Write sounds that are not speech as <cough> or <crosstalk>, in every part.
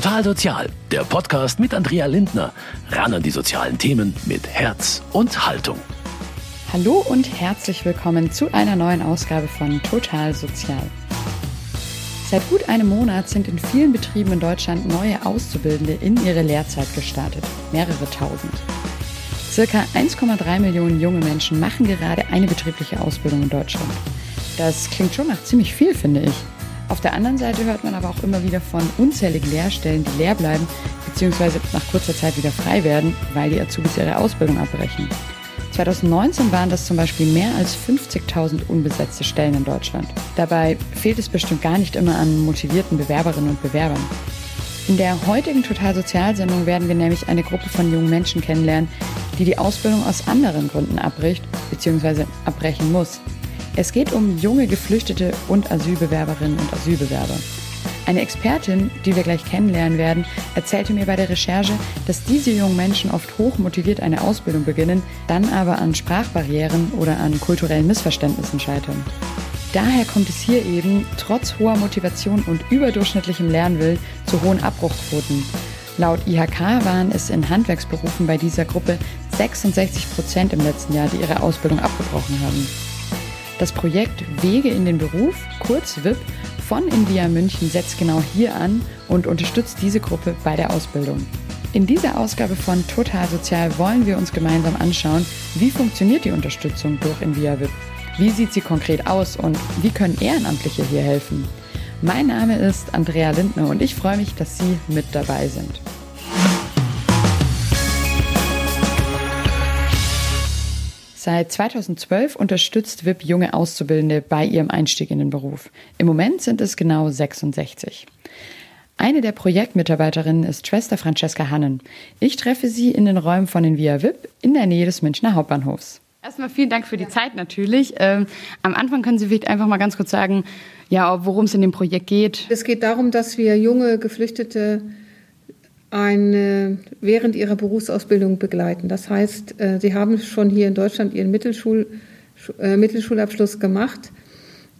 Total Sozial, der Podcast mit Andrea Lindner. Ran an die sozialen Themen mit Herz und Haltung. Hallo und herzlich willkommen zu einer neuen Ausgabe von Total Sozial. Seit gut einem Monat sind in vielen Betrieben in Deutschland neue Auszubildende in ihre Lehrzeit gestartet. Mehrere tausend. Circa 1,3 Millionen junge Menschen machen gerade eine betriebliche Ausbildung in Deutschland. Das klingt schon nach ziemlich viel, finde ich. Auf der anderen Seite hört man aber auch immer wieder von unzähligen Lehrstellen, die leer bleiben bzw. nach kurzer Zeit wieder frei werden, weil die Azubis ihre Ausbildung abbrechen. 2019 waren das zum Beispiel mehr als 50.000 unbesetzte Stellen in Deutschland. Dabei fehlt es bestimmt gar nicht immer an motivierten Bewerberinnen und Bewerbern. In der heutigen Totalsozialsendung werden wir nämlich eine Gruppe von jungen Menschen kennenlernen, die die Ausbildung aus anderen Gründen abbricht bzw. abbrechen muss. Es geht um junge Geflüchtete und Asylbewerberinnen und Asylbewerber. Eine Expertin, die wir gleich kennenlernen werden, erzählte mir bei der Recherche, dass diese jungen Menschen oft hoch motiviert eine Ausbildung beginnen, dann aber an Sprachbarrieren oder an kulturellen Missverständnissen scheitern. Daher kommt es hier eben, trotz hoher Motivation und überdurchschnittlichem Lernwill, zu hohen Abbruchquoten. Laut IHK waren es in Handwerksberufen bei dieser Gruppe 66 Prozent im letzten Jahr, die ihre Ausbildung abgebrochen haben. Das Projekt Wege in den Beruf, kurz WIP, von Invia München setzt genau hier an und unterstützt diese Gruppe bei der Ausbildung. In dieser Ausgabe von Total Sozial wollen wir uns gemeinsam anschauen, wie funktioniert die Unterstützung durch Invia WIP, wie sieht sie konkret aus und wie können Ehrenamtliche hier helfen. Mein Name ist Andrea Lindner und ich freue mich, dass Sie mit dabei sind. Seit 2012 unterstützt WIP junge Auszubildende bei ihrem Einstieg in den Beruf. Im Moment sind es genau 66. Eine der Projektmitarbeiterinnen ist Schwester Francesca Hannen. Ich treffe sie in den Räumen von den Via WIP in der Nähe des Münchner Hauptbahnhofs. Erstmal vielen Dank für die Zeit natürlich. Ähm, am Anfang können Sie vielleicht einfach mal ganz kurz sagen, ja, worum es in dem Projekt geht. Es geht darum, dass wir junge Geflüchtete eine, während ihrer Berufsausbildung begleiten. Das heißt, äh, sie haben schon hier in Deutschland ihren Mittelschul, äh, Mittelschulabschluss gemacht,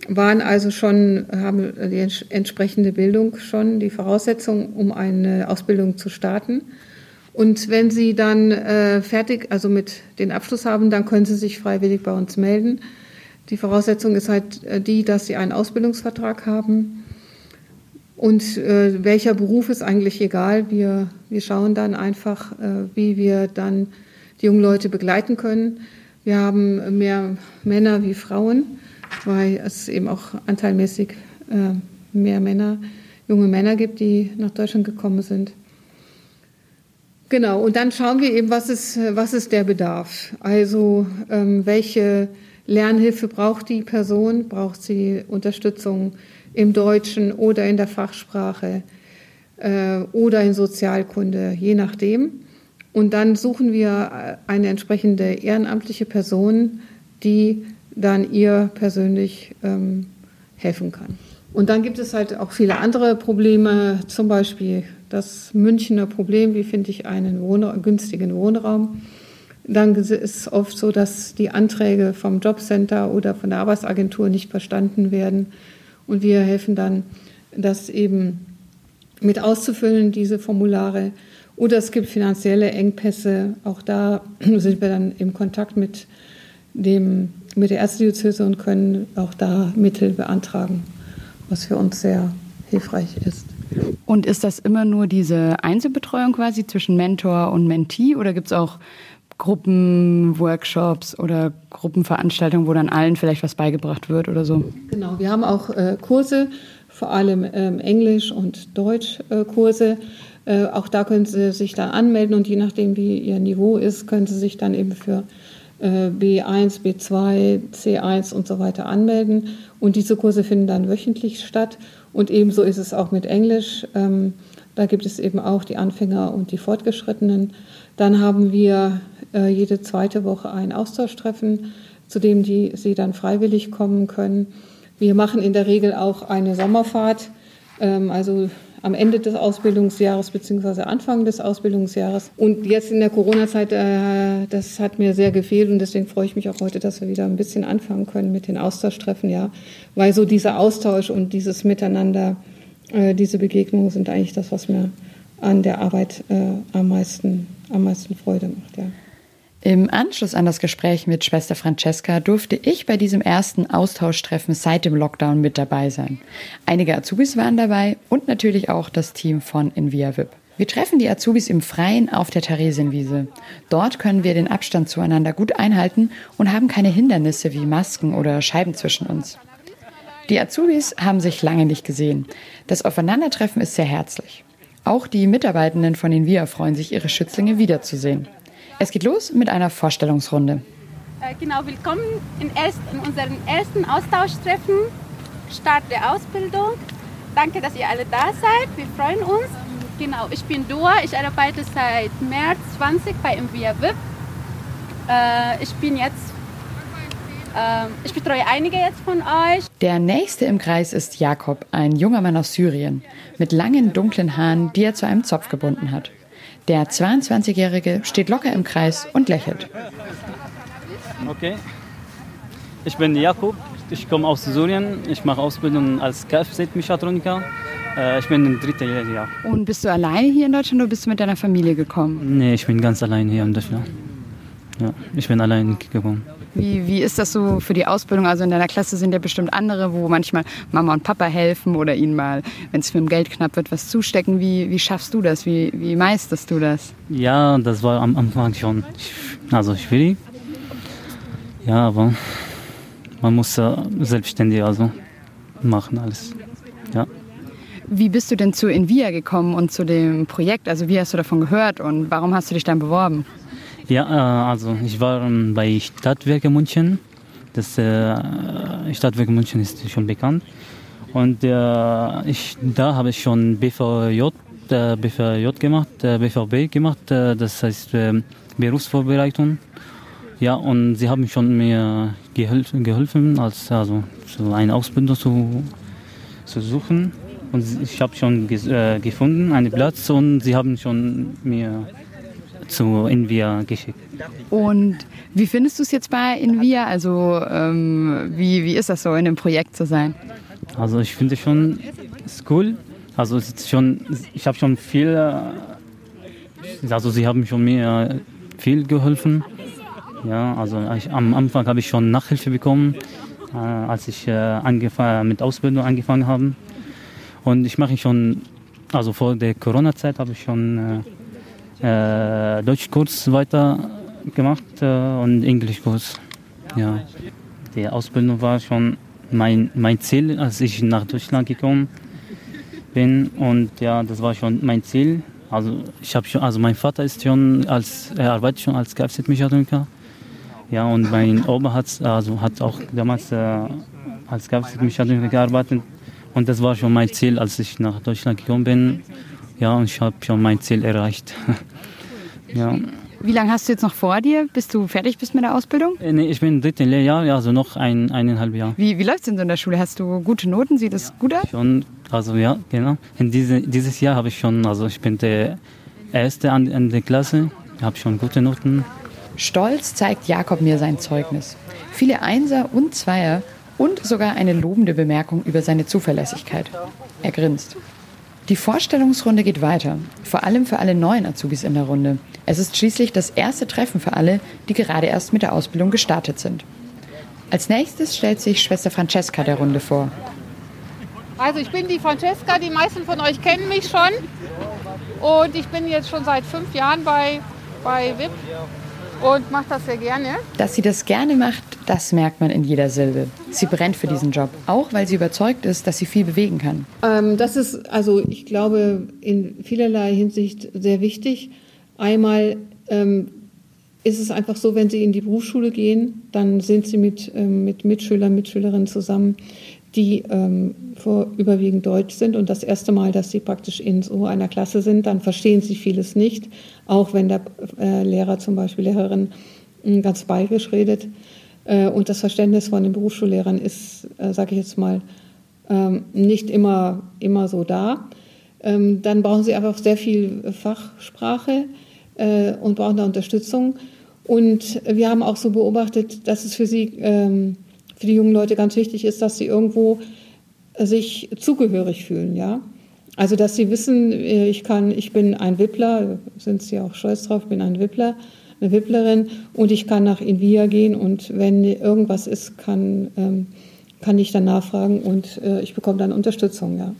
waren also schon, haben die entsprechende Bildung schon, die Voraussetzung, um eine Ausbildung zu starten. Und wenn sie dann äh, fertig, also mit den Abschluss haben, dann können sie sich freiwillig bei uns melden. Die Voraussetzung ist halt die, dass sie einen Ausbildungsvertrag haben und äh, welcher Beruf ist eigentlich egal. Wir, wir schauen dann einfach, äh, wie wir dann die jungen Leute begleiten können. Wir haben mehr Männer wie Frauen, weil es eben auch anteilmäßig äh, mehr Männer, junge Männer gibt, die nach Deutschland gekommen sind. Genau, und dann schauen wir eben, was ist, was ist der Bedarf? Also ähm, welche Lernhilfe braucht die Person? Braucht sie Unterstützung? Im Deutschen oder in der Fachsprache äh, oder in Sozialkunde, je nachdem. Und dann suchen wir eine entsprechende ehrenamtliche Person, die dann ihr persönlich ähm, helfen kann. Und dann gibt es halt auch viele andere Probleme, zum Beispiel das Münchner Problem, wie finde ich einen Wohn günstigen Wohnraum. Dann ist es oft so, dass die Anträge vom Jobcenter oder von der Arbeitsagentur nicht verstanden werden. Und wir helfen dann, das eben mit auszufüllen, diese Formulare. Oder es gibt finanzielle Engpässe. Auch da <clears throat> sind wir dann im Kontakt mit, dem, mit der Ärztediözese und können auch da Mittel beantragen, was für uns sehr hilfreich ist. Und ist das immer nur diese Einzelbetreuung quasi zwischen Mentor und Mentee oder gibt es auch Gruppenworkshops oder Gruppenveranstaltungen, wo dann allen vielleicht was beigebracht wird oder so? Genau, wir haben auch äh, Kurse, vor allem ähm, Englisch- und Deutschkurse. Äh, auch da können Sie sich dann anmelden und je nachdem, wie Ihr Niveau ist, können Sie sich dann eben für äh, B1, B2, C1 und so weiter anmelden. Und diese Kurse finden dann wöchentlich statt. Und ebenso ist es auch mit Englisch. Ähm, da gibt es eben auch die Anfänger und die Fortgeschrittenen. Dann haben wir äh, jede zweite Woche ein Austauschtreffen, zu dem die, sie dann freiwillig kommen können. Wir machen in der Regel auch eine Sommerfahrt, ähm, also am Ende des Ausbildungsjahres bzw. Anfang des Ausbildungsjahres. Und jetzt in der Corona-Zeit, äh, das hat mir sehr gefehlt und deswegen freue ich mich auch heute, dass wir wieder ein bisschen anfangen können mit den Austauschtreffen, ja, weil so dieser Austausch und dieses Miteinander, äh, diese Begegnungen sind eigentlich das, was mir an der Arbeit äh, am, meisten, am meisten Freude macht. Ja. Im Anschluss an das Gespräch mit Schwester Francesca durfte ich bei diesem ersten Austauschtreffen seit dem Lockdown mit dabei sein. Einige Azubis waren dabei und natürlich auch das Team von Invia. Wir treffen die Azubis im Freien auf der Theresienwiese. Dort können wir den Abstand zueinander gut einhalten und haben keine Hindernisse wie Masken oder Scheiben zwischen uns. Die Azubis haben sich lange nicht gesehen. Das Aufeinandertreffen ist sehr herzlich. Auch die Mitarbeitenden von den VIA freuen sich, ihre Schützlinge wiederzusehen. Es geht los mit einer Vorstellungsrunde. Äh, genau, willkommen in, erst, in unserem ersten Austauschtreffen, Start der Ausbildung. Danke, dass ihr alle da seid. Wir freuen uns. Genau, ich bin Dua. Ich arbeite seit März 20 bei MVIA VIP. Äh, ich bin jetzt ich betreue einige jetzt von euch. Der nächste im Kreis ist Jakob, ein junger Mann aus Syrien, mit langen dunklen Haaren, die er zu einem Zopf gebunden hat. Der 22-Jährige steht locker im Kreis und lächelt. Okay. Ich bin Jakob, ich komme aus Syrien. Ich mache Ausbildung als Kfz-Mechatroniker. Äh, ich bin im dritten Jahr. Und bist du alleine hier in Deutschland oder bist du mit deiner Familie gekommen? Nee, ich bin ganz allein hier in Deutschland. Ja, ich bin allein gekommen. Wie, wie ist das so für die Ausbildung? Also in deiner Klasse sind ja bestimmt andere, wo manchmal Mama und Papa helfen oder ihnen mal, wenn es mit dem Geld knapp wird, was zustecken. Wie, wie schaffst du das? Wie, wie meisterst du das? Ja, das war am Anfang schon also schwierig. Ja, aber man muss äh, selbstständig also machen alles. Ja. Wie bist du denn zu Invia gekommen und zu dem Projekt? Also wie hast du davon gehört und warum hast du dich dann beworben? Ja, äh, also ich war ähm, bei Stadtwerke München. Das äh, Stadtwerke München ist schon bekannt. Und äh, ich, da habe ich schon BVJ, BVJ gemacht, BVB gemacht, das heißt äh, Berufsvorbereitung. Ja, und sie haben schon mir geholfen, als also so eine Ausbildung zu, zu suchen. Und ich habe schon gefunden einen Platz und sie haben schon mir zu Invia geschickt. Und wie findest du es jetzt bei Invia? Also ähm, wie, wie ist das so, in dem Projekt zu sein? Also ich finde schon cool. Also es ist schon, ich habe schon viel, äh, also sie haben schon mir viel geholfen. Ja, also ich, am Anfang habe ich schon Nachhilfe bekommen, äh, als ich äh, mit Ausbildung angefangen habe. Und ich mache schon, also vor der Corona-Zeit habe ich schon äh, äh, Deutschkurs weiter gemacht äh, und Englischkurs. Ja. Die Ausbildung war schon mein, mein Ziel, als ich nach Deutschland gekommen bin. Und ja, das war schon mein Ziel. Also ich schon, also mein Vater ist schon als, er arbeitet schon als Kfz-Mechatroniker. Ja, und mein Opa hat, also hat auch damals äh, als Kfz-Mechatroniker gearbeitet. Und das war schon mein Ziel, als ich nach Deutschland gekommen bin. Ja, und ich habe schon mein Ziel erreicht. <laughs> ja. Wie lange hast du jetzt noch vor dir, bis du fertig bist mit der Ausbildung? Äh, nee, ich bin im dritten Lehrjahr, also noch ein, eineinhalb Jahre. Wie, wie läuft es denn so in der Schule? Hast du gute Noten? Sieht das gut aus? Schon, also ja, genau. In diese, dieses Jahr habe ich schon, also ich bin der Erste an, an der Klasse, habe schon gute Noten. Stolz zeigt Jakob mir sein Zeugnis. Viele Einser und Zweier und sogar eine lobende Bemerkung über seine Zuverlässigkeit. Er grinst. Die Vorstellungsrunde geht weiter, vor allem für alle neuen Azubis in der Runde. Es ist schließlich das erste Treffen für alle, die gerade erst mit der Ausbildung gestartet sind. Als nächstes stellt sich Schwester Francesca der Runde vor. Also ich bin die Francesca, die meisten von euch kennen mich schon. Und ich bin jetzt schon seit fünf Jahren bei, bei VIP und mache das sehr gerne. Dass sie das gerne macht, das merkt man in jeder Silbe. Sie brennt für diesen Job, auch weil sie überzeugt ist, dass sie viel bewegen kann. Ähm, das ist, also ich glaube, in vielerlei Hinsicht sehr wichtig. Einmal ähm, ist es einfach so, wenn Sie in die Berufsschule gehen, dann sind Sie mit, ähm, mit Mitschülern, Mitschülerinnen zusammen, die ähm, vor überwiegend Deutsch sind. Und das erste Mal, dass sie praktisch in so einer Klasse sind, dann verstehen sie vieles nicht, auch wenn der äh, Lehrer zum Beispiel, Lehrerin ganz bayerisch redet. Äh, und das Verständnis von den Berufsschullehrern ist, äh, sage ich jetzt mal, ähm, nicht immer, immer so da. Ähm, dann brauchen sie einfach sehr viel Fachsprache äh, und brauchen da Unterstützung. Und wir haben auch so beobachtet, dass es für sie ähm, für die jungen Leute ganz wichtig ist, dass sie irgendwo sich zugehörig fühlen, ja. Also, dass sie wissen, äh, ich kann, ich bin ein Wippler, sind sie auch stolz drauf, bin ein Wippler, eine Wipplerin und ich kann nach Invia gehen und wenn irgendwas ist, kann, ähm, kann ich dann nachfragen und äh, ich bekomme dann Unterstützung, ja.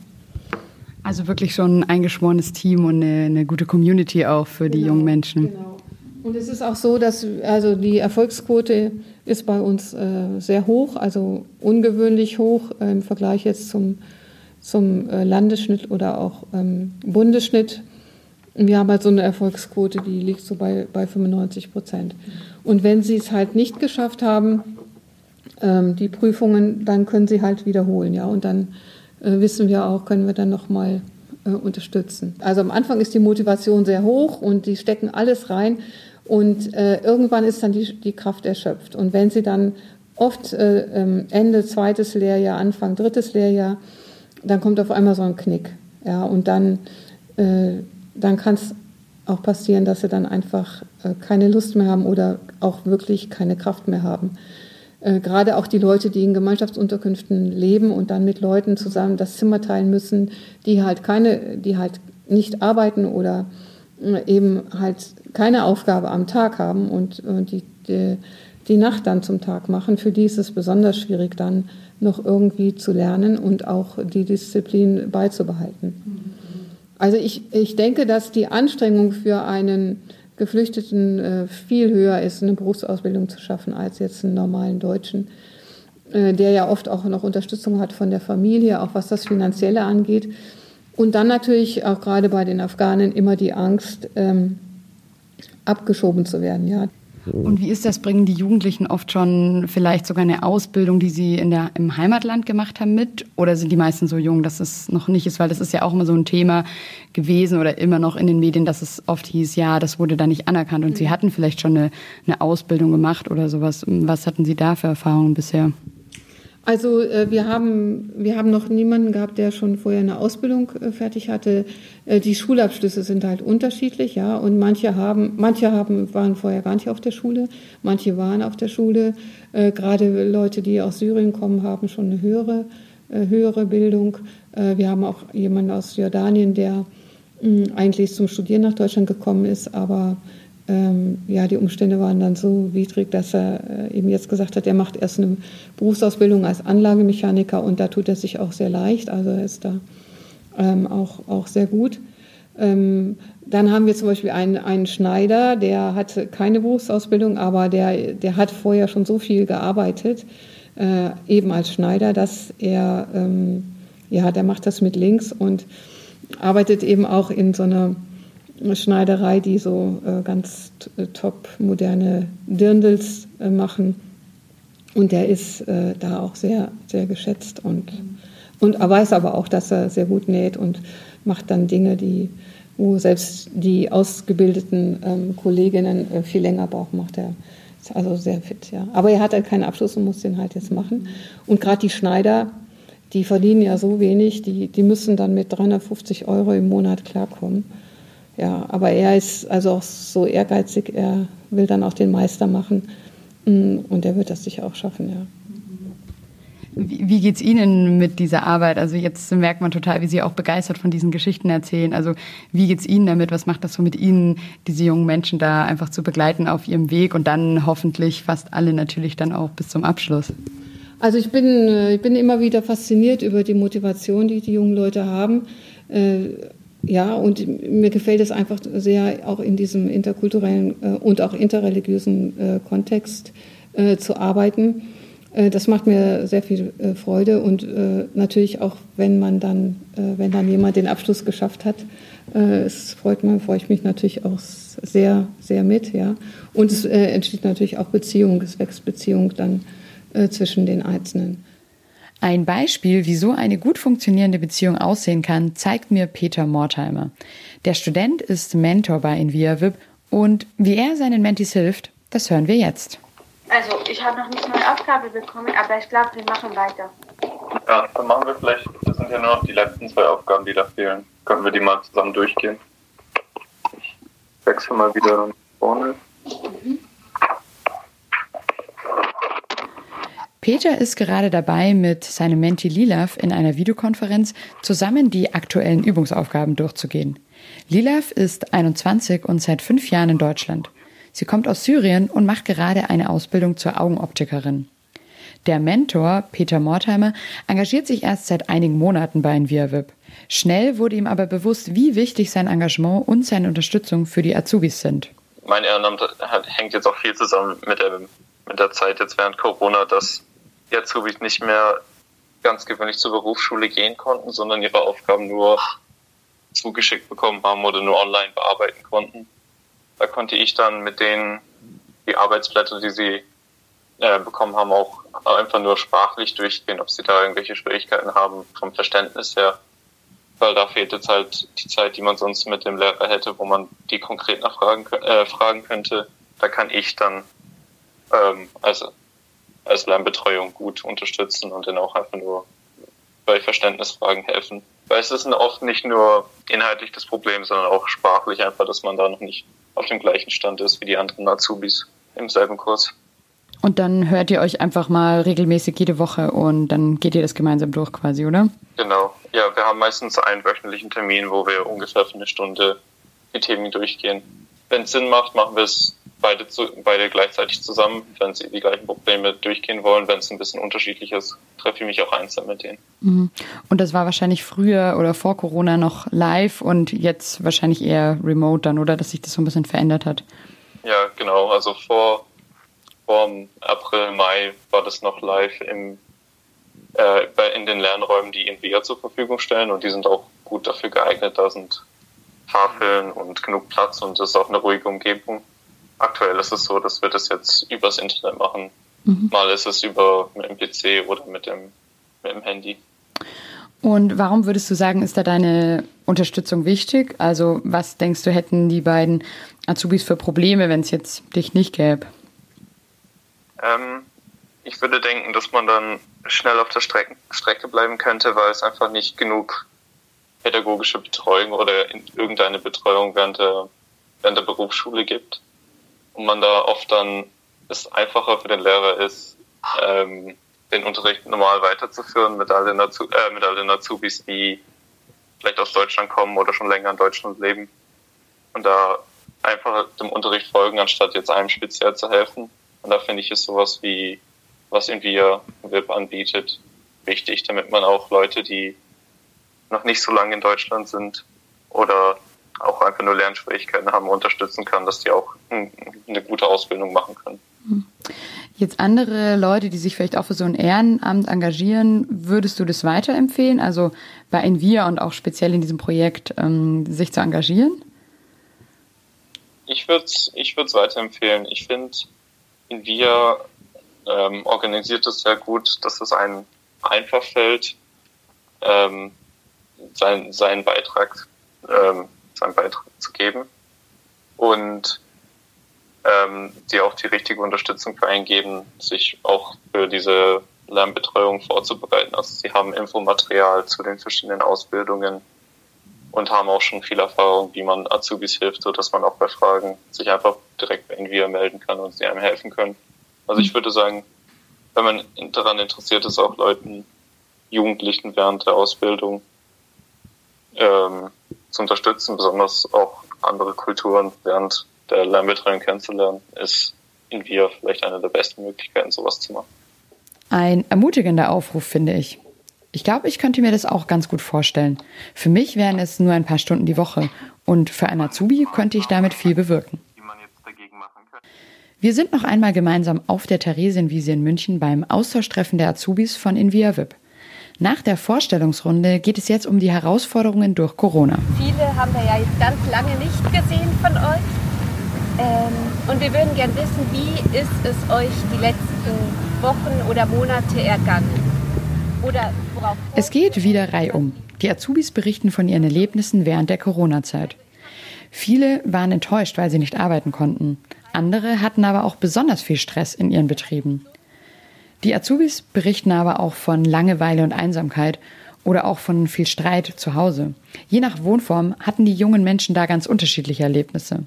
Also wirklich schon ein eingeschworenes Team und eine, eine gute Community auch für die genau, jungen Menschen. Genau. Und es ist auch so, dass also die Erfolgsquote ist bei uns äh, sehr hoch, also ungewöhnlich hoch äh, im Vergleich jetzt zum, zum äh, Landesschnitt oder auch ähm, Bundesschnitt. Wir haben halt so eine Erfolgsquote, die liegt so bei, bei 95 Prozent. Und wenn sie es halt nicht geschafft haben, ähm, die Prüfungen, dann können sie halt wiederholen, ja. Und dann äh, wissen wir auch, können wir dann nochmal äh, unterstützen. Also am Anfang ist die Motivation sehr hoch und die stecken alles rein und äh, irgendwann ist dann die, die Kraft erschöpft. Und wenn sie dann oft äh, ähm, Ende zweites Lehrjahr, Anfang drittes Lehrjahr, dann kommt auf einmal so ein Knick. Ja, und dann, äh, dann kann es auch passieren, dass sie dann einfach äh, keine Lust mehr haben oder auch wirklich keine Kraft mehr haben. Äh, gerade auch die Leute, die in Gemeinschaftsunterkünften leben und dann mit Leuten zusammen das Zimmer teilen müssen, die halt keine, die halt nicht arbeiten oder eben halt keine Aufgabe am Tag haben und, und die, die, die Nacht dann zum Tag machen, für die ist es besonders schwierig, dann noch irgendwie zu lernen und auch die Disziplin beizubehalten. Also ich, ich denke, dass die Anstrengung für einen Geflüchteten äh, viel höher ist, eine Berufsausbildung zu schaffen, als jetzt einen normalen Deutschen, äh, der ja oft auch noch Unterstützung hat von der Familie, auch was das Finanzielle angeht. Und dann natürlich auch gerade bei den Afghanen immer die Angst, ähm, abgeschoben zu werden. Ja. Und wie ist das? Bringen die Jugendlichen oft schon vielleicht sogar eine Ausbildung, die sie in der, im Heimatland gemacht haben, mit? Oder sind die meisten so jung, dass es noch nicht ist? Weil das ist ja auch immer so ein Thema gewesen oder immer noch in den Medien, dass es oft hieß, ja, das wurde da nicht anerkannt und sie hatten vielleicht schon eine, eine Ausbildung gemacht oder sowas. Was hatten Sie da für Erfahrungen bisher? Also äh, wir, haben, wir haben noch niemanden gehabt, der schon vorher eine Ausbildung äh, fertig hatte. Äh, die Schulabschlüsse sind halt unterschiedlich, ja. Und manche haben, manche haben, waren vorher gar nicht auf der Schule, manche waren auf der Schule. Gerade Leute, die aus Syrien kommen, haben schon eine höhere, höhere Bildung. Wir haben auch jemanden aus Jordanien, der eigentlich zum Studieren nach Deutschland gekommen ist, aber ähm, ja, die Umstände waren dann so widrig, dass er äh, eben jetzt gesagt hat, er macht erst eine Berufsausbildung als Anlagemechaniker und da tut er sich auch sehr leicht, also er ist da ähm, auch, auch sehr gut. Ähm, dann haben wir zum Beispiel einen, einen Schneider, der hat keine Berufsausbildung, aber der, der hat vorher schon so viel gearbeitet, äh, eben als Schneider, dass er, ähm, ja, der macht das mit links und arbeitet eben auch in so einer Schneiderei, die so äh, ganz äh, top moderne Dirndls äh, machen. Und der ist äh, da auch sehr, sehr geschätzt und, und er weiß aber auch, dass er sehr gut näht und macht dann Dinge, die, wo selbst die ausgebildeten ähm, Kolleginnen äh, viel länger brauchen, macht er. Ist also sehr fit, ja. Aber er hat halt keinen Abschluss und muss den halt jetzt machen. Und gerade die Schneider, die verdienen ja so wenig, die, die müssen dann mit 350 Euro im Monat klarkommen. Ja, aber er ist also auch so ehrgeizig, er will dann auch den Meister machen mm, und er wird das sicher auch schaffen, ja. Wie, wie geht es Ihnen mit dieser Arbeit? Also jetzt merkt man total, wie Sie auch begeistert von diesen Geschichten erzählen. Also wie geht es Ihnen damit? Was macht das so mit Ihnen, diese jungen Menschen da einfach zu begleiten auf ihrem Weg und dann hoffentlich fast alle natürlich dann auch bis zum Abschluss? Also ich bin, äh, ich bin immer wieder fasziniert über die Motivation, die die jungen Leute haben. Ja, und mir gefällt es einfach sehr, auch in diesem interkulturellen äh, und auch interreligiösen äh, Kontext äh, zu arbeiten. Das macht mir sehr viel Freude und natürlich auch, wenn man dann, wenn dann jemand den Abschluss geschafft hat, es freut man, freue ich mich natürlich auch sehr, sehr mit, ja. Und es entsteht natürlich auch Beziehung, es wächst Beziehung dann zwischen den Einzelnen. Ein Beispiel, wie so eine gut funktionierende Beziehung aussehen kann, zeigt mir Peter Mortheimer. Der Student ist Mentor bei InviaVip und wie er seinen Mentis hilft, das hören wir jetzt. Also, ich habe noch nicht eine neue Aufgabe bekommen, aber ich glaube, wir machen weiter. Ja, dann machen wir vielleicht, das sind ja nur noch die letzten zwei Aufgaben, die da fehlen. Können wir die mal zusammen durchgehen? Ich wechsle mal wieder nach vorne. Mhm. Peter ist gerade dabei, mit seinem Menti Lilav in einer Videokonferenz zusammen die aktuellen Übungsaufgaben durchzugehen. Lilav ist 21 und seit fünf Jahren in Deutschland. Sie kommt aus Syrien und macht gerade eine Ausbildung zur Augenoptikerin. Der Mentor, Peter Mortheimer, engagiert sich erst seit einigen Monaten bei Enviavip. Schnell wurde ihm aber bewusst, wie wichtig sein Engagement und seine Unterstützung für die Azubis sind. Mein Ehrenamt hängt jetzt auch viel zusammen mit der, mit der Zeit jetzt während Corona, dass die Azubis nicht mehr ganz gewöhnlich zur Berufsschule gehen konnten, sondern ihre Aufgaben nur zugeschickt bekommen haben oder nur online bearbeiten konnten. Da konnte ich dann mit denen die Arbeitsblätter, die sie äh, bekommen haben, auch einfach nur sprachlich durchgehen, ob sie da irgendwelche Schwierigkeiten haben vom Verständnis her. Weil da fehlt jetzt halt die Zeit, die man sonst mit dem Lehrer hätte, wo man die konkret nachfragen äh, fragen könnte. Da kann ich dann ähm, als, als Lernbetreuung gut unterstützen und dann auch einfach nur bei Verständnisfragen helfen. Weil es ist oft nicht nur inhaltlich das Problem, sondern auch sprachlich einfach, dass man da noch nicht auf dem gleichen Stand ist wie die anderen Azubis im selben Kurs. Und dann hört ihr euch einfach mal regelmäßig jede Woche und dann geht ihr das gemeinsam durch quasi, oder? Genau. Ja, wir haben meistens einen wöchentlichen Termin, wo wir ungefähr für eine Stunde die Themen durchgehen. Wenn es Sinn macht, machen wir es beide, zu, beide gleichzeitig zusammen, wenn sie die gleichen Probleme durchgehen wollen. Wenn es ein bisschen unterschiedlich ist, treffe ich mich auch einzeln mit denen. Mhm. Und das war wahrscheinlich früher oder vor Corona noch live und jetzt wahrscheinlich eher remote dann, oder? Dass sich das so ein bisschen verändert hat. Ja, genau. Also vor vor April, Mai war das noch live im, äh, in den Lernräumen, die Invia zur Verfügung stellen und die sind auch gut dafür geeignet. Da sind Tafeln und genug Platz und es ist auch eine ruhige Umgebung. Aktuell ist es so, dass wir das jetzt übers Internet machen. Mhm. Mal ist es über mit dem PC oder mit dem, mit dem Handy. Und warum würdest du sagen, ist da deine Unterstützung wichtig? Also was denkst du, hätten die beiden Azubis für Probleme, wenn es jetzt dich nicht gäbe? Ähm, ich würde denken, dass man dann schnell auf der Strecke, Strecke bleiben könnte, weil es einfach nicht genug pädagogische Betreuung oder irgendeine Betreuung während der, während der Berufsschule gibt. Und man da oft dann es einfacher für den Lehrer ist, ähm, den Unterricht normal weiterzuführen mit all, den Azu äh, mit all den Azubis, die vielleicht aus Deutschland kommen oder schon länger in Deutschland leben. Und da einfach dem Unterricht folgen, anstatt jetzt einem speziell zu helfen. Und da finde ich ist sowas wie, was Envia Web anbietet, wichtig, damit man auch Leute, die noch nicht so lange in Deutschland sind oder auch einfach nur Lernschwierigkeiten haben, unterstützen kann, dass die auch eine gute Ausbildung machen können. Jetzt andere Leute, die sich vielleicht auch für so ein Ehrenamt engagieren, würdest du das weiterempfehlen? Also bei Envia und auch speziell in diesem Projekt ähm, sich zu engagieren? Ich würde es ich weiterempfehlen. Ich finde, wir ähm, organisiert es sehr gut, dass es einem einfach fällt, ähm, sein, seinen Beitrag, ähm, seinen Beitrag zu geben und ähm, die auch die richtige Unterstützung für einen geben, sich auch für diese Lernbetreuung vorzubereiten. Also sie haben Infomaterial zu den verschiedenen Ausbildungen und haben auch schon viel Erfahrung, wie man Azubis hilft, so dass man auch bei Fragen sich einfach direkt bei Envia melden kann und sie einem helfen können. Also ich würde sagen, wenn man daran interessiert ist, auch Leuten, Jugendlichen während der Ausbildung ähm, zu unterstützen, besonders auch andere Kulturen während der Lernbetreuung kennenzulernen, ist Envia vielleicht eine der besten Möglichkeiten, sowas zu machen. Ein ermutigender Aufruf, finde ich. Ich glaube, ich könnte mir das auch ganz gut vorstellen. Für mich wären es nur ein paar Stunden die Woche und für einen Azubi könnte ich damit viel bewirken. Wir sind noch einmal gemeinsam auf der Theresienwiese in München beim Austauschtreffen der Azubis von Inviavip. Nach der Vorstellungsrunde geht es jetzt um die Herausforderungen durch Corona. Viele haben wir ja jetzt ganz lange nicht gesehen von euch. Ähm, und wir würden gerne wissen, wie ist es euch die letzten Wochen oder Monate ergangen? Oder worauf es geht wieder reihum. Die Azubis berichten von ihren Erlebnissen während der Corona-Zeit. Viele waren enttäuscht, weil sie nicht arbeiten konnten. Andere hatten aber auch besonders viel Stress in ihren Betrieben. Die Azubis berichten aber auch von Langeweile und Einsamkeit oder auch von viel Streit zu Hause. Je nach Wohnform hatten die jungen Menschen da ganz unterschiedliche Erlebnisse.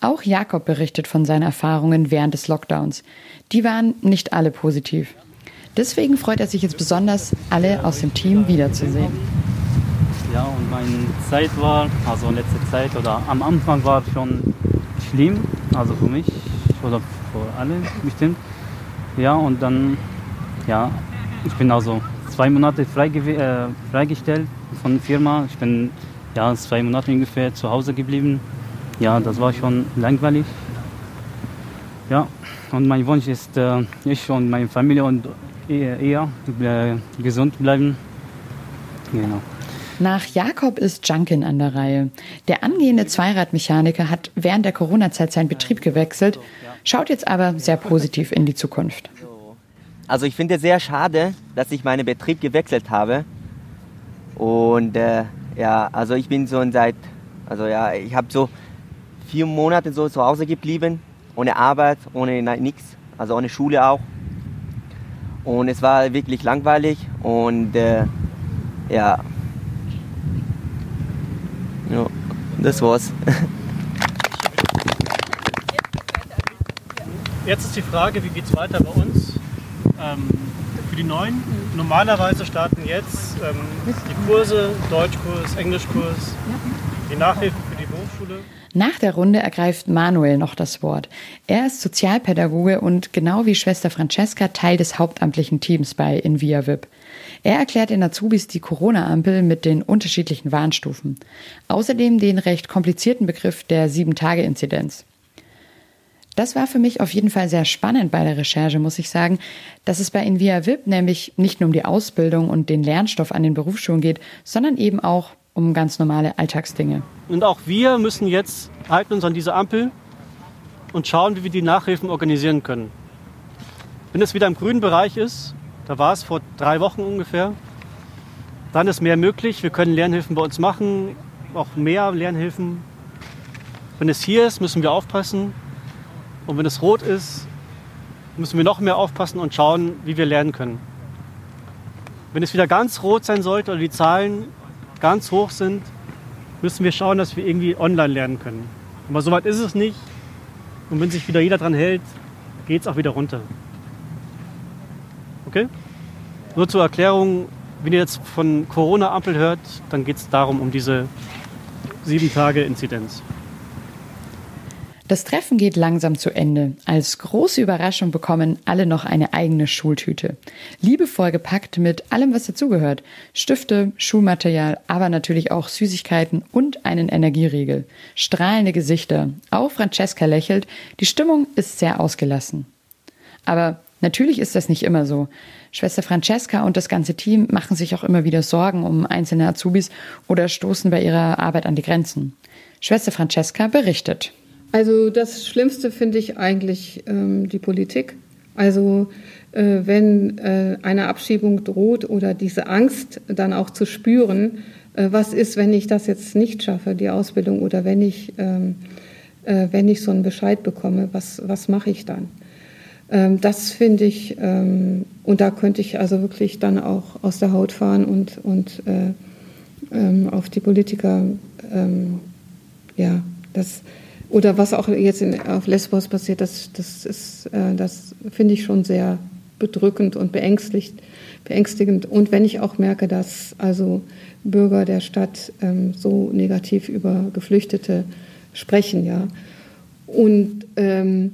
Auch Jakob berichtet von seinen Erfahrungen während des Lockdowns. Die waren nicht alle positiv. Deswegen freut er sich jetzt besonders, alle aus dem Team wiederzusehen. Ja, und meine Zeit war, also letzte Zeit oder am Anfang war schon schlimm, also für mich oder für alle bestimmt. Ja, und dann, ja, ich bin also zwei Monate freige äh, freigestellt von der Firma. Ich bin ja zwei Monate ungefähr zu Hause geblieben. Ja, das war schon langweilig. Ja, und mein Wunsch ist, äh, ich und meine Familie und eher äh, gesund bleiben. Genau. Nach Jakob ist Junkin an der Reihe. Der angehende Zweiradmechaniker hat während der Corona-Zeit seinen Betrieb gewechselt, schaut jetzt aber sehr positiv in die Zukunft. Also ich finde es sehr schade, dass ich meinen Betrieb gewechselt habe. Und äh, ja, also ich bin so seit, also ja, ich habe so vier Monate so zu Hause geblieben, ohne Arbeit, ohne nichts, also ohne Schule auch. Und es war wirklich langweilig und äh, ja, ja, das war's. Jetzt ist die Frage, wie geht es weiter bei uns? Ähm, für die Neuen. Normalerweise starten jetzt ähm, die Kurse, Deutschkurs, Englischkurs, die Nachhilfe. Nach der Runde ergreift Manuel noch das Wort. Er ist Sozialpädagoge und genau wie Schwester Francesca Teil des hauptamtlichen Teams bei InViaVip. Er erklärt den Azubis die Corona-Ampel mit den unterschiedlichen Warnstufen. Außerdem den recht komplizierten Begriff der Sieben-Tage-Inzidenz. Das war für mich auf jeden Fall sehr spannend bei der Recherche, muss ich sagen, dass es bei Invia VIP nämlich nicht nur um die Ausbildung und den Lernstoff an den Berufsschulen geht, sondern eben auch um ganz normale Alltagsdinge. Und auch wir müssen jetzt halten uns an diese Ampel und schauen, wie wir die Nachhilfen organisieren können. Wenn es wieder im grünen Bereich ist, da war es vor drei Wochen ungefähr, dann ist mehr möglich. Wir können Lernhilfen bei uns machen, auch mehr Lernhilfen. Wenn es hier ist, müssen wir aufpassen. Und wenn es rot ist, müssen wir noch mehr aufpassen und schauen, wie wir lernen können. Wenn es wieder ganz rot sein sollte oder die Zahlen ganz hoch sind, müssen wir schauen, dass wir irgendwie online lernen können. Aber soweit ist es nicht. Und wenn sich wieder jeder dran hält, geht es auch wieder runter. Okay? Nur zur Erklärung, wenn ihr jetzt von Corona-Ampel hört, dann geht es darum, um diese sieben Tage Inzidenz. Das Treffen geht langsam zu Ende. Als große Überraschung bekommen alle noch eine eigene Schultüte. Liebevoll gepackt mit allem, was dazugehört. Stifte, Schulmaterial, aber natürlich auch Süßigkeiten und einen Energieriegel. Strahlende Gesichter. Auch Francesca lächelt. Die Stimmung ist sehr ausgelassen. Aber natürlich ist das nicht immer so. Schwester Francesca und das ganze Team machen sich auch immer wieder Sorgen um einzelne Azubis oder stoßen bei ihrer Arbeit an die Grenzen. Schwester Francesca berichtet. Also das Schlimmste finde ich eigentlich ähm, die Politik. Also äh, wenn äh, eine Abschiebung droht oder diese Angst dann auch zu spüren, äh, was ist, wenn ich das jetzt nicht schaffe, die Ausbildung, oder wenn ich, ähm, äh, wenn ich so einen Bescheid bekomme, was, was mache ich dann? Ähm, das finde ich, ähm, und da könnte ich also wirklich dann auch aus der Haut fahren und, und äh, ähm, auf die Politiker, ähm, ja, das oder was auch jetzt in, auf Lesbos passiert, das, das, äh, das finde ich schon sehr bedrückend und beängstigt, beängstigend. Und wenn ich auch merke, dass also Bürger der Stadt ähm, so negativ über Geflüchtete sprechen, ja. Und, ähm,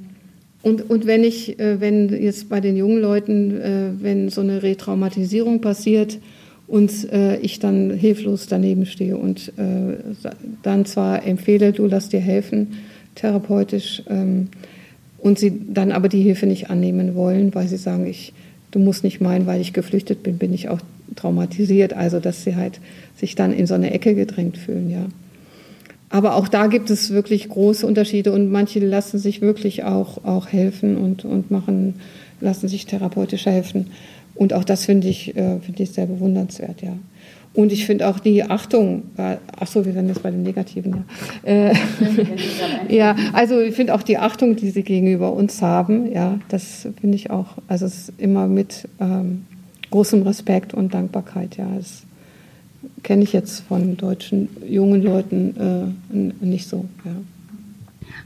und, und wenn ich, äh, wenn jetzt bei den jungen Leuten, äh, wenn so eine Retraumatisierung passiert und äh, ich dann hilflos daneben stehe und äh, dann zwar empfehle, du lass dir helfen, therapeutisch, ähm, und sie dann aber die Hilfe nicht annehmen wollen, weil sie sagen, ich, du musst nicht meinen, weil ich geflüchtet bin, bin ich auch traumatisiert. Also dass sie halt sich dann in so eine Ecke gedrängt fühlen, ja. Aber auch da gibt es wirklich große Unterschiede und manche lassen sich wirklich auch, auch helfen und, und machen, lassen sich therapeutisch helfen. Und auch das finde ich, äh, finde ich sehr bewundernswert, ja. Und ich finde auch die Achtung, äh, ach so, wir sind jetzt bei den Negativen, ja. Äh, <laughs> ja, also ich finde auch die Achtung, die sie gegenüber uns haben, ja, das finde ich auch, also es ist immer mit ähm, großem Respekt und Dankbarkeit, ja. Das kenne ich jetzt von deutschen jungen Leuten äh, nicht so, ja.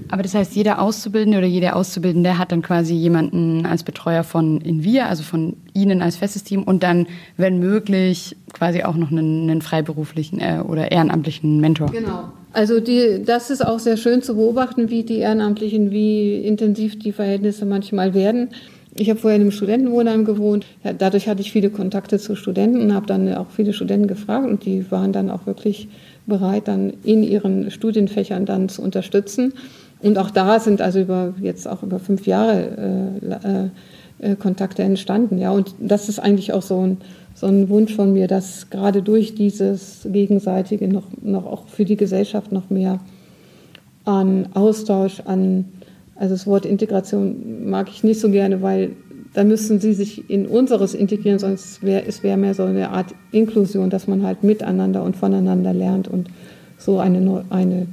Aber das heißt, jeder Auszubildende oder jede Auszubildende hat dann quasi jemanden als Betreuer von Invia, also von Ihnen als festes Team und dann, wenn möglich, quasi auch noch einen, einen freiberuflichen äh, oder ehrenamtlichen Mentor. Genau. Also die, das ist auch sehr schön zu beobachten, wie die Ehrenamtlichen, wie intensiv die Verhältnisse manchmal werden. Ich habe vorher in einem Studentenwohnheim gewohnt. Ja, dadurch hatte ich viele Kontakte zu Studenten und habe dann auch viele Studenten gefragt und die waren dann auch wirklich bereit, dann in ihren Studienfächern dann zu unterstützen. Und auch da sind also über jetzt auch über fünf Jahre äh, äh, Kontakte entstanden. Ja, und das ist eigentlich auch so ein, so ein Wunsch von mir, dass gerade durch dieses Gegenseitige noch, noch auch für die Gesellschaft noch mehr an Austausch, an also das Wort Integration mag ich nicht so gerne, weil da müssen sie sich in unseres integrieren, sonst wäre es wäre mehr so eine Art Inklusion, dass man halt miteinander und voneinander lernt und so eine, eine,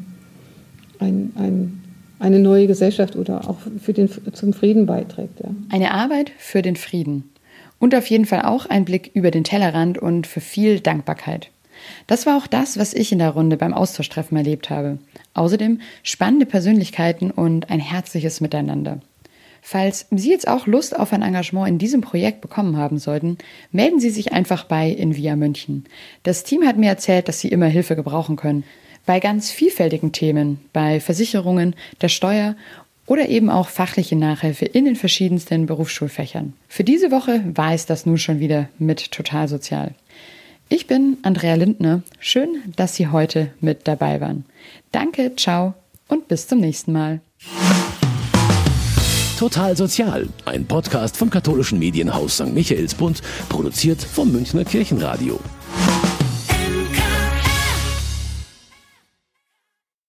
ein, ein, eine neue Gesellschaft oder auch für den, zum Frieden beiträgt. Ja. Eine Arbeit für den Frieden. Und auf jeden Fall auch ein Blick über den Tellerrand und für viel Dankbarkeit. Das war auch das, was ich in der Runde beim Austauschtreffen erlebt habe. Außerdem spannende Persönlichkeiten und ein herzliches Miteinander. Falls Sie jetzt auch Lust auf ein Engagement in diesem Projekt bekommen haben sollten, melden Sie sich einfach bei Invia München. Das Team hat mir erzählt, dass Sie immer Hilfe gebrauchen können. Bei ganz vielfältigen Themen, bei Versicherungen, der Steuer oder eben auch fachliche Nachhilfe in den verschiedensten Berufsschulfächern. Für diese Woche war es das nun schon wieder mit Total Sozial. Ich bin Andrea Lindner. Schön, dass Sie heute mit dabei waren. Danke, ciao und bis zum nächsten Mal. Total Sozial, ein Podcast vom katholischen Medienhaus St. Michaelsbund, produziert vom Münchner Kirchenradio.